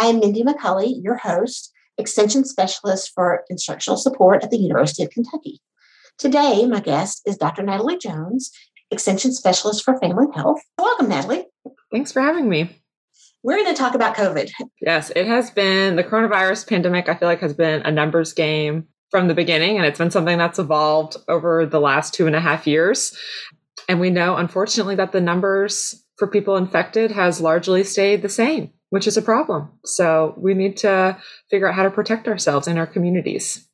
I am Mindy McCulley, your host, Extension Specialist for Instructional Support at the University of Kentucky. Today, my guest is Dr. Natalie Jones, Extension Specialist for Family Health. Welcome, Natalie. Thanks for having me. We're going to talk about COVID. Yes, it has been the coronavirus pandemic, I feel like, has been a numbers game from the beginning, and it's been something that's evolved over the last two and a half years. And we know, unfortunately, that the numbers for people infected has largely stayed the same, which is a problem. So we need to figure out how to protect ourselves in our communities.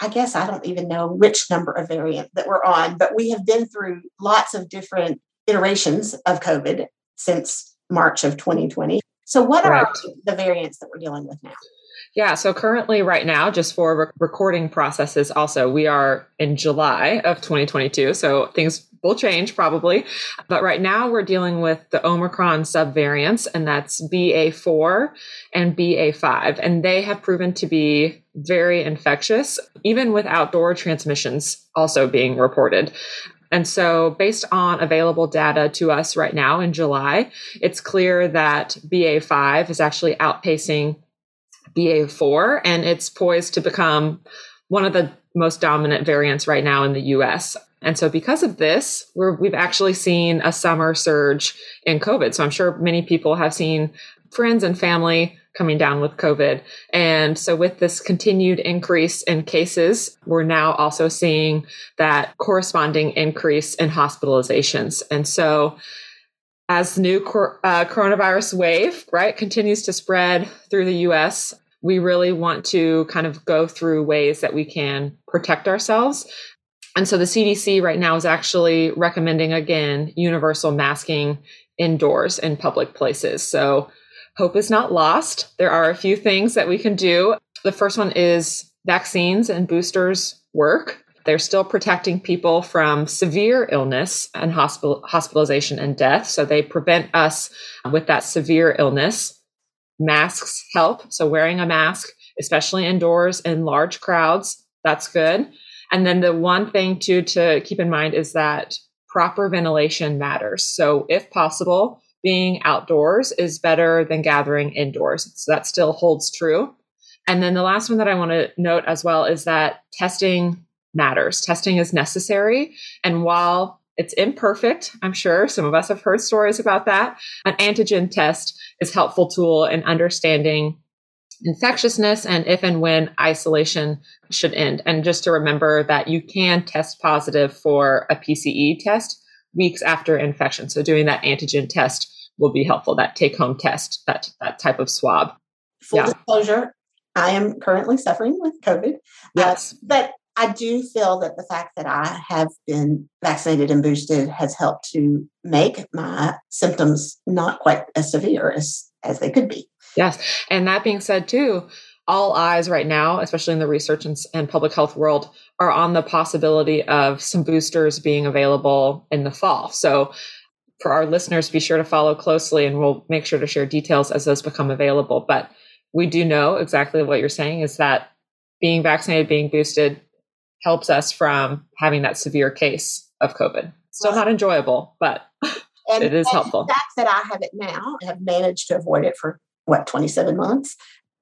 I guess I don't even know which number of variant that we're on, but we have been through lots of different iterations of COVID since March of 2020. So, what are the variants that we're dealing with now? Yeah, so currently, right now, just for rec- recording processes, also, we are in July of 2022. So things will change probably. But right now, we're dealing with the Omicron subvariants, and that's BA4 and BA5. And they have proven to be very infectious, even with outdoor transmissions also being reported. And so, based on available data to us right now in July, it's clear that BA5 is actually outpacing BA4, and it's poised to become one of the most dominant variants right now in the US. And so, because of this, we have actually seen a summer surge in COVID. So, I'm sure many people have seen friends and family coming down with COVID. And so, with this continued increase in cases, we're now also seeing that corresponding increase in hospitalizations. And so, as the new cor- uh, coronavirus wave, right, continues to spread through the US, we really want to kind of go through ways that we can protect ourselves. And so the CDC right now is actually recommending again universal masking indoors in public places. So hope is not lost. There are a few things that we can do. The first one is vaccines and boosters work. They're still protecting people from severe illness and hospital, hospitalization and death. So they prevent us with that severe illness. Masks help. So wearing a mask, especially indoors in large crowds, that's good. And then the one thing too to keep in mind is that proper ventilation matters. So if possible, being outdoors is better than gathering indoors. So that still holds true. And then the last one that I want to note as well is that testing matters. Testing is necessary. And while it's imperfect, I'm sure some of us have heard stories about that, an antigen test is helpful tool in understanding infectiousness and if and when isolation should end. And just to remember that you can test positive for a PCR test weeks after infection. So doing that antigen test will be helpful. That take home test, that that type of swab. Full yeah. disclosure, I am currently suffering with COVID. Uh, yes. Uh, but I do feel that the fact that I have been vaccinated and boosted has helped to make my symptoms not quite as severe as, as they could be. Yes. And that being said, too, all eyes right now, especially in the research and, and, public health world, are on the possibility of some boosters being available in the fall. So for our listeners, be sure to follow closely and we'll make sure to share details as those become available. But we do know exactly what you're saying is that being vaccinated, being boosted helps us from having that severe case of COVID. Still not enjoyable, but and, it is helpful. The fact that I have it now, I have managed to avoid it for what, 27 months.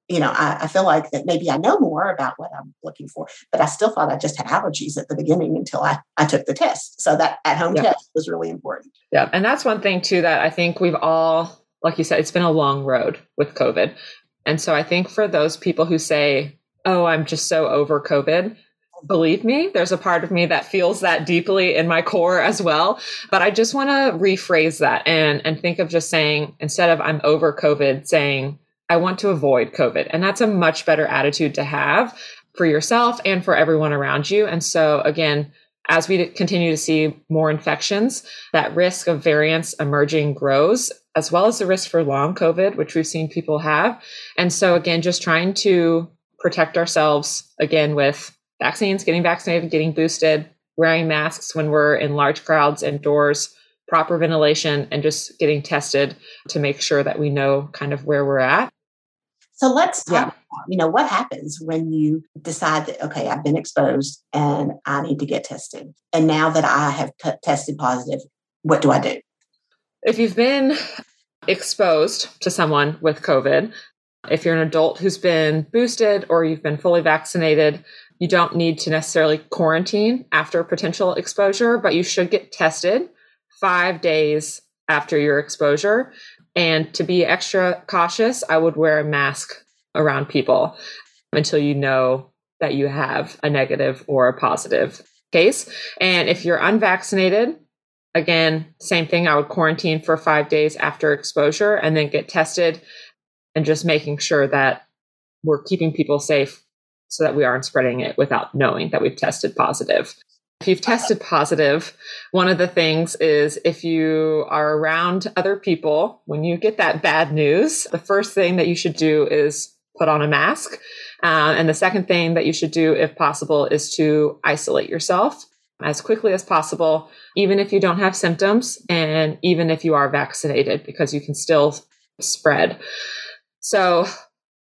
You know, I, I, feel like that maybe I know more about what I'm looking for, but I still thought I just had allergies at the beginning until I, I took the test. So that at home test was really important. Yeah. And that's one thing too that I think we've all, like you said, it's been a long road with COVID. And so I think for those people who say, oh, I'm just so over COVID, believe me, there's a part of me that feels that deeply in my core as well. But I just want to rephrase that and, and think of just saying, instead of I'm over COVID, saying, I want to avoid COVID. And that's a much better attitude to have for yourself and for everyone around you. And so, again, as we continue to see more infections, that risk of variants emerging grows, as well as the risk for long COVID, which we've seen people have. And so, again, just trying to protect ourselves again with vaccines, getting vaccinated, getting boosted, wearing masks when we're in large crowds indoors, proper ventilation, and just getting tested to make sure that we know kind of where we're at. So let's talk yeah. about, you know, what happens when you decide that, okay, I've been exposed and I need to get tested. And now that I have t- tested positive, what do I do? If you've been exposed to someone with COVID, if you're an adult who's been boosted or you've been fully vaccinated, you don't need to necessarily quarantine after potential exposure, but you should get tested five days after your exposure. And to be extra cautious, I would wear a mask around people until you know that you have a negative or a positive case. And if you're unvaccinated, again, same thing. I would quarantine for five days after exposure and then get tested and just making sure that we're keeping people safe so that we aren't spreading it without knowing that we've tested positive. If you've tested positive, one of the things is if you are around other people, when you get that bad news, the first thing that you should do is put on a mask. Uh, and the second thing that you should do, if possible, is to isolate yourself as quickly as possible, even if you don't have symptoms and even if you are vaccinated, because you can still spread. So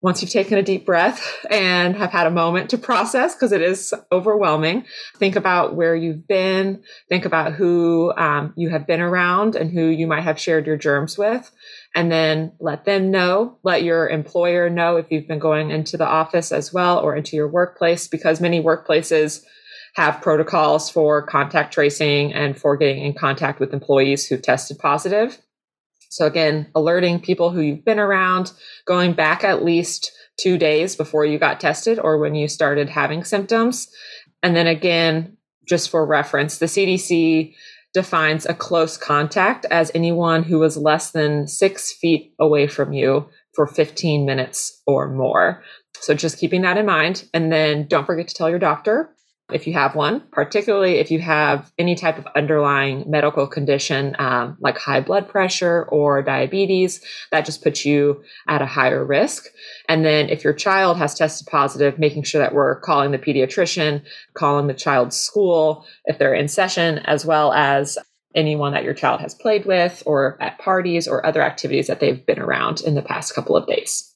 once you've taken a deep breath and have had a moment to process, because it is overwhelming, think about where you've been, think about who um, you have been around and who you might have shared your germs with, and then let them know, let your employer know if you've been going into the office as well or into your workplace, because many workplaces have protocols for contact tracing and for getting in contact with employees who've tested positive. So again, alerting people who you've been around, going back at least two days before you got tested or when you started having symptoms. And then again, just for reference, the CDC defines a close contact as anyone who was less than six feet away from you for 15 minutes or more. So just keeping that in mind. And then don't forget to tell your doctor if you have one, particularly if you have any type of underlying medical condition um, like high blood pressure or diabetes, that just puts you at a higher risk. And then if your child has tested positive, making sure that we're calling the pediatrician, calling the child's school if they're in session, as well as anyone that your child has played with or at parties or other activities that they've been around in the past couple of days.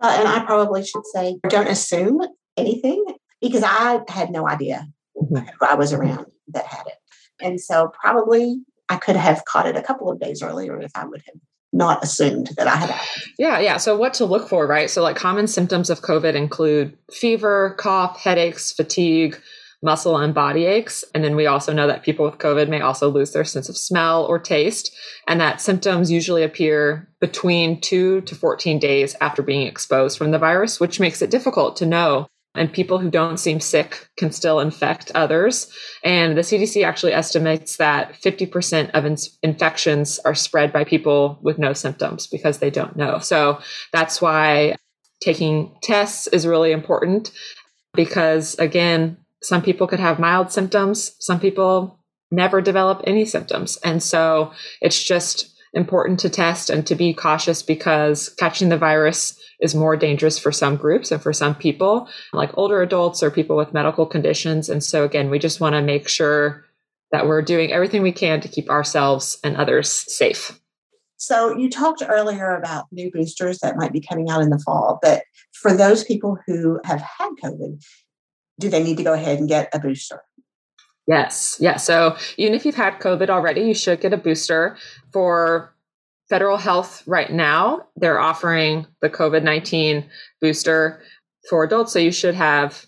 Uh, and I probably should say, don't assume anything because I had no idea mm-hmm. who I was around that had it. And so probably I could have caught it a couple of days earlier if I would have not assumed that I had it. Yeah, yeah. So what to look for, right? So like common symptoms of COVID include fever, cough, headaches, fatigue, muscle and body aches. And then we also know that people with COVID may also lose their sense of smell or taste, and that symptoms usually appear between two to 14 days after being exposed from the virus, which makes it difficult to know and people who don't seem sick can still infect others. And the CDC actually estimates that 50% of in- infections are spread by people with no symptoms because they don't know. So that's why taking tests is really important because, again, some people could have mild symptoms, some people never develop any symptoms. And so it's just important to test and to be cautious because catching the virus is more dangerous for some groups and for some people, like older adults or people with medical conditions. And so, again, we just want to make sure that we're doing everything we can to keep ourselves and others safe. So, you talked earlier about new boosters that might be coming out in the fall, but for those people who have had COVID, do they need to go ahead and get a booster? Yes. Yeah. So even if you've had COVID already, you should get a booster for federal health right now. They're offering the COVID 19 booster for adults. So you should have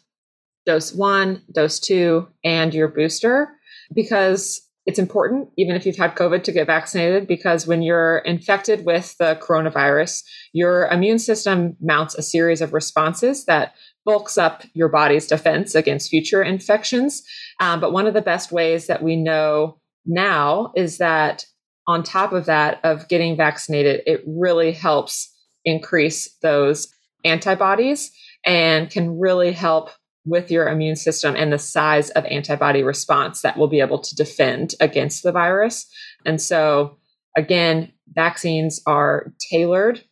dose one, dose two, and your booster because it's important, even if you've had COVID, to get vaccinated because when you're infected with the coronavirus, your immune system mounts a series of responses that bulks up your body's defense against future infections. Um, but one of the best ways that we know now is that on top of that, of getting vaccinated, it really helps increase those antibodies and can really help with your immune system and the size of antibody response that will be able to defend against the virus. And so, again, vaccines are tailored.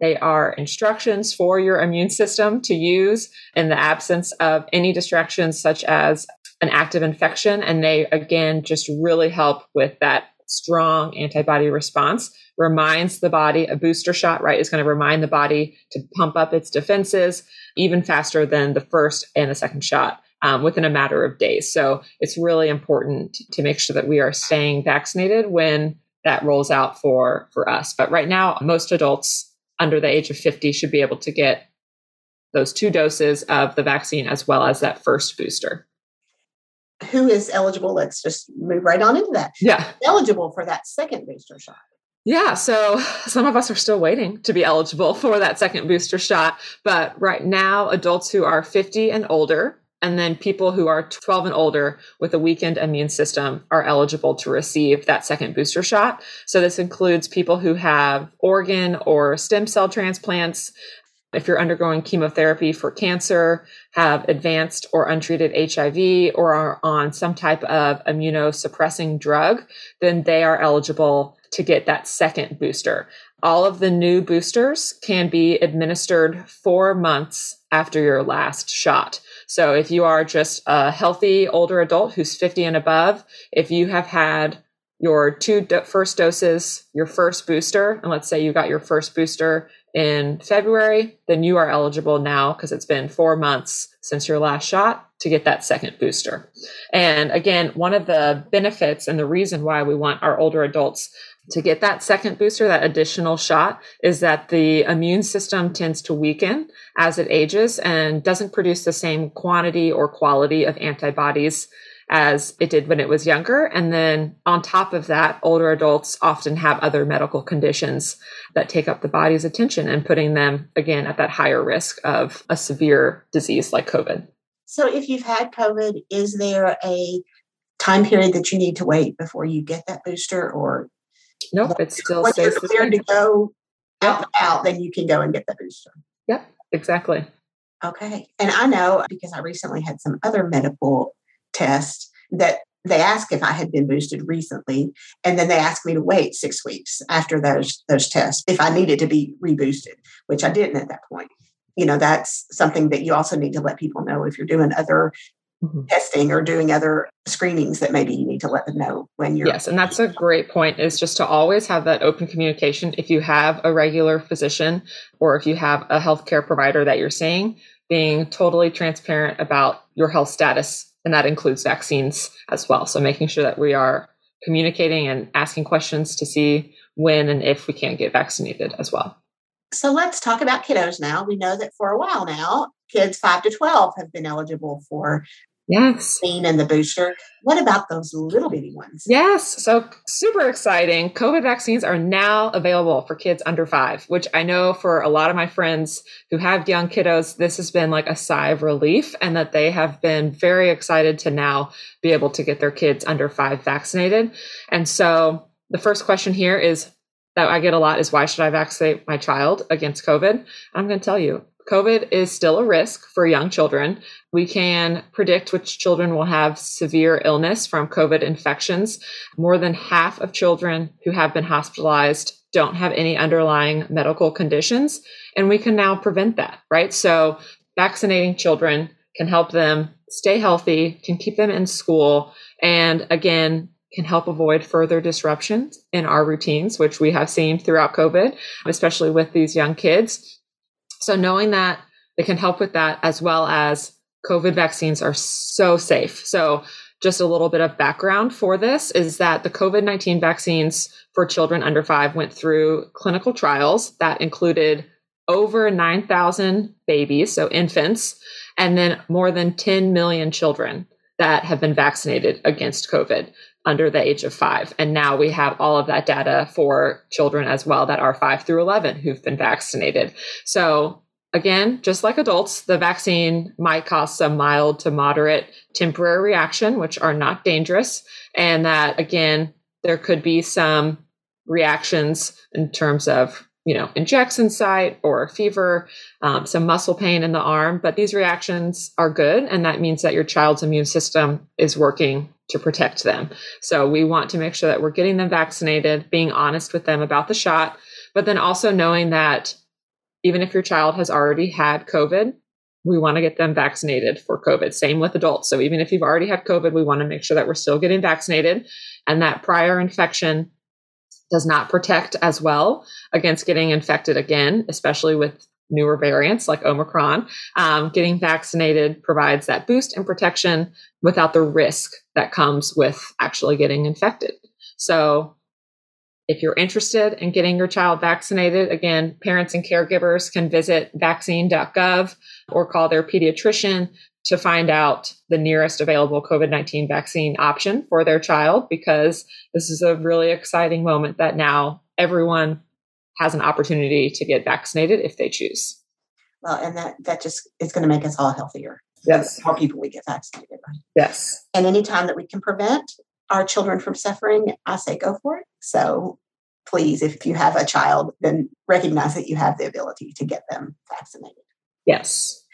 They are instructions for your immune system to use in the absence of any distractions, such as an active infection. And they, again, just really help with that strong antibody response reminds the body a booster shot right is going to remind the body to pump up its defenses even faster than the first and the second shot um, within a matter of days. So it's really important to make sure that we are staying vaccinated when that rolls out for for us. But right now most adults under the age of 50 should be able to get those two doses of the vaccine as well as that first booster who is eligible? Let's just move right on into that. Yeah. Eligible for that second booster shot. Yeah, so some of us are still waiting to be eligible for that second booster shot. But right now, adults who are 50 and older, and then people who are 12 and older with a weakened immune system are eligible to receive that second booster shot. So this includes people who have organ or stem cell transplants, if you're undergoing chemotherapy for cancer, have advanced or untreated HIV, or are on some type of immunosuppressing drug, then they are eligible to get that second booster. All of the new boosters can be administered four months after your last shot. So if you are just a healthy older adult who's 50 and above, if you have had your two do- first doses, your first booster, and let's say you got your first booster in February, then you are eligible now because it's been four months since your last shot to get that second booster. And again, one of the benefits and the reason why we want our older adults to get that second booster, that additional shot, is that the immune system tends to weaken as it ages and doesn't produce the same quantity or quality of antibodies as it did when it was younger. And then on top of that, older adults often have other medical conditions that take up the body's attention and putting them again at that higher risk of a severe disease like COVID. So if you've had COVID, is there a time period that you need to wait before you get that booster or Nope, it still once stays you're cleared to go out and out, then you can go and get the booster. Yep, exactly. Okay. And I know because I recently had some other medical tests that they asked if I had been boosted recently, and then they asked me to wait six weeks after those those tests if I needed to be reboosted, which I didn't at that point. You know, that's something that you also need to let people know if you're doing other Mhm. testing or doing other screenings that maybe you need to let them know when you're Yes, and that's a great point is just to always have that open communication. If you have a regular physician or if you have a healthcare provider that you're seeing, being totally transparent about your health status. And that includes vaccines as well. So making sure that we are communicating and asking questions to see when and if we can get vaccinated as well. So let's talk about kiddos now. We know that for a while now, kids 5 to 12 have been eligible for Yes. vaccine and the booster. What about those little bitty ones? Yes. So super exciting. COVID vaccines are now available for kids under five, which I know for a lot of my friends who have young kiddos, this has been like a sigh of relief and that they have been very excited to now be able to get their kids under five vaccinated. And so the first question here is that I get a lot is why should I vaccinate my child against COVID? I'm going to tell you, COVID is still a risk for young children. We can predict which children will have severe illness from COVID infections. More than half of children who have been hospitalized don't have any underlying medical conditions. And we can now prevent that, right? So vaccinating children can help them stay healthy, can keep them in school, and again, can help avoid further disruptions in our routines, which we have seen throughout COVID, especially with these young kids. So knowing that it can help with that as well as COVID vaccines are so safe. So just a little bit of background for this is that the COVID 19 vaccines for children under five went through clinical trials that included over 9,000 babies, so infants, and then more than 10 million children that have been vaccinated against COVID under the age of five. And now we have all of that data for children as well that are five through 11 who've been vaccinated. So, again, just like adults, the vaccine might cause some mild to moderate temporary reaction, which are not dangerous. And that, again, there could be some reactions in terms of you know, injection site or fever, um, some muscle pain in the arm. But these reactions are good. And that means that your child's immune system is working to protect them. So we want to make sure that we're getting them vaccinated, being honest with them about the shot, but then also knowing that even if your child has already had COVID, we want to get them vaccinated for COVID. Same with adults. So even if you've already had COVID, we want to make sure that we're still getting vaccinated and that prior infection does not protect as well against getting infected again, especially with newer variants like Omicron. Um, getting vaccinated provides that boost and protection without the risk that comes with actually getting infected. So, if you're interested in getting your child vaccinated, again, parents and caregivers can visit vaccine.gov or call their pediatrician to find out the nearest available COVID 19 vaccine option for their child because this is a really exciting moment that now everyone has an opportunity to get vaccinated if they choose. Well, and that that just is going to make us all healthier. Yes. More people we get vaccinated, right? Yes. And anytime that we can prevent our children from suffering, I say go for it. So please, if you have a child, then recognize that you have the ability to get them vaccinated. Yes.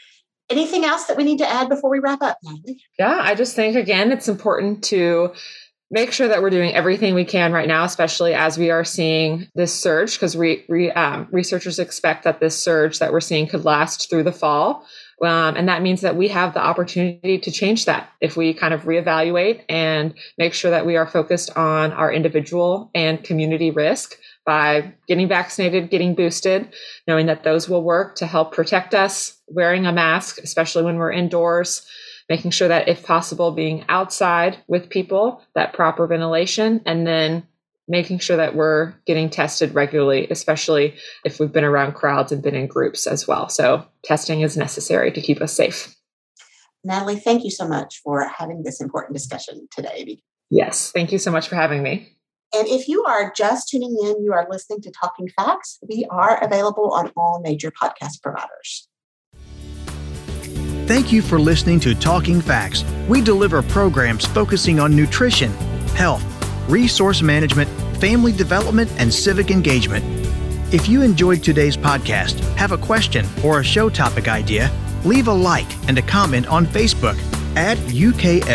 Anything else that we need to add before we wrap up, Natalie? Yeah, I just think again, it's important to make sure that we're doing everything we can right now, especially as we are seeing this surge, because re, re, um, researchers expect that this surge that we're seeing could last through the fall. Um, and that means that we have the opportunity to change that if we kind of reevaluate and make sure that we are focused on our individual and community risk by getting vaccinated, getting boosted, knowing that those will work to help protect us, wearing a mask, especially when we're indoors, making sure that if possible, being outside with people, that proper ventilation, and then making sure that we're getting tested regularly, especially if we've been around crowds and been in groups as well. So testing is necessary to keep us safe. Natalie, thank you so much for having this important discussion today. Yes, thank you so much for having me. And if you are just tuning in, you are listening to Talking Facts. We are available on all major podcast providers. Thank you for listening to Talking Facts. We deliver programs focusing on nutrition, health, resource management, family development, and civic engagement. If you enjoyed today's podcast, have a question or a show topic idea, leave a like and a comment on Facebook at UKFCSEXT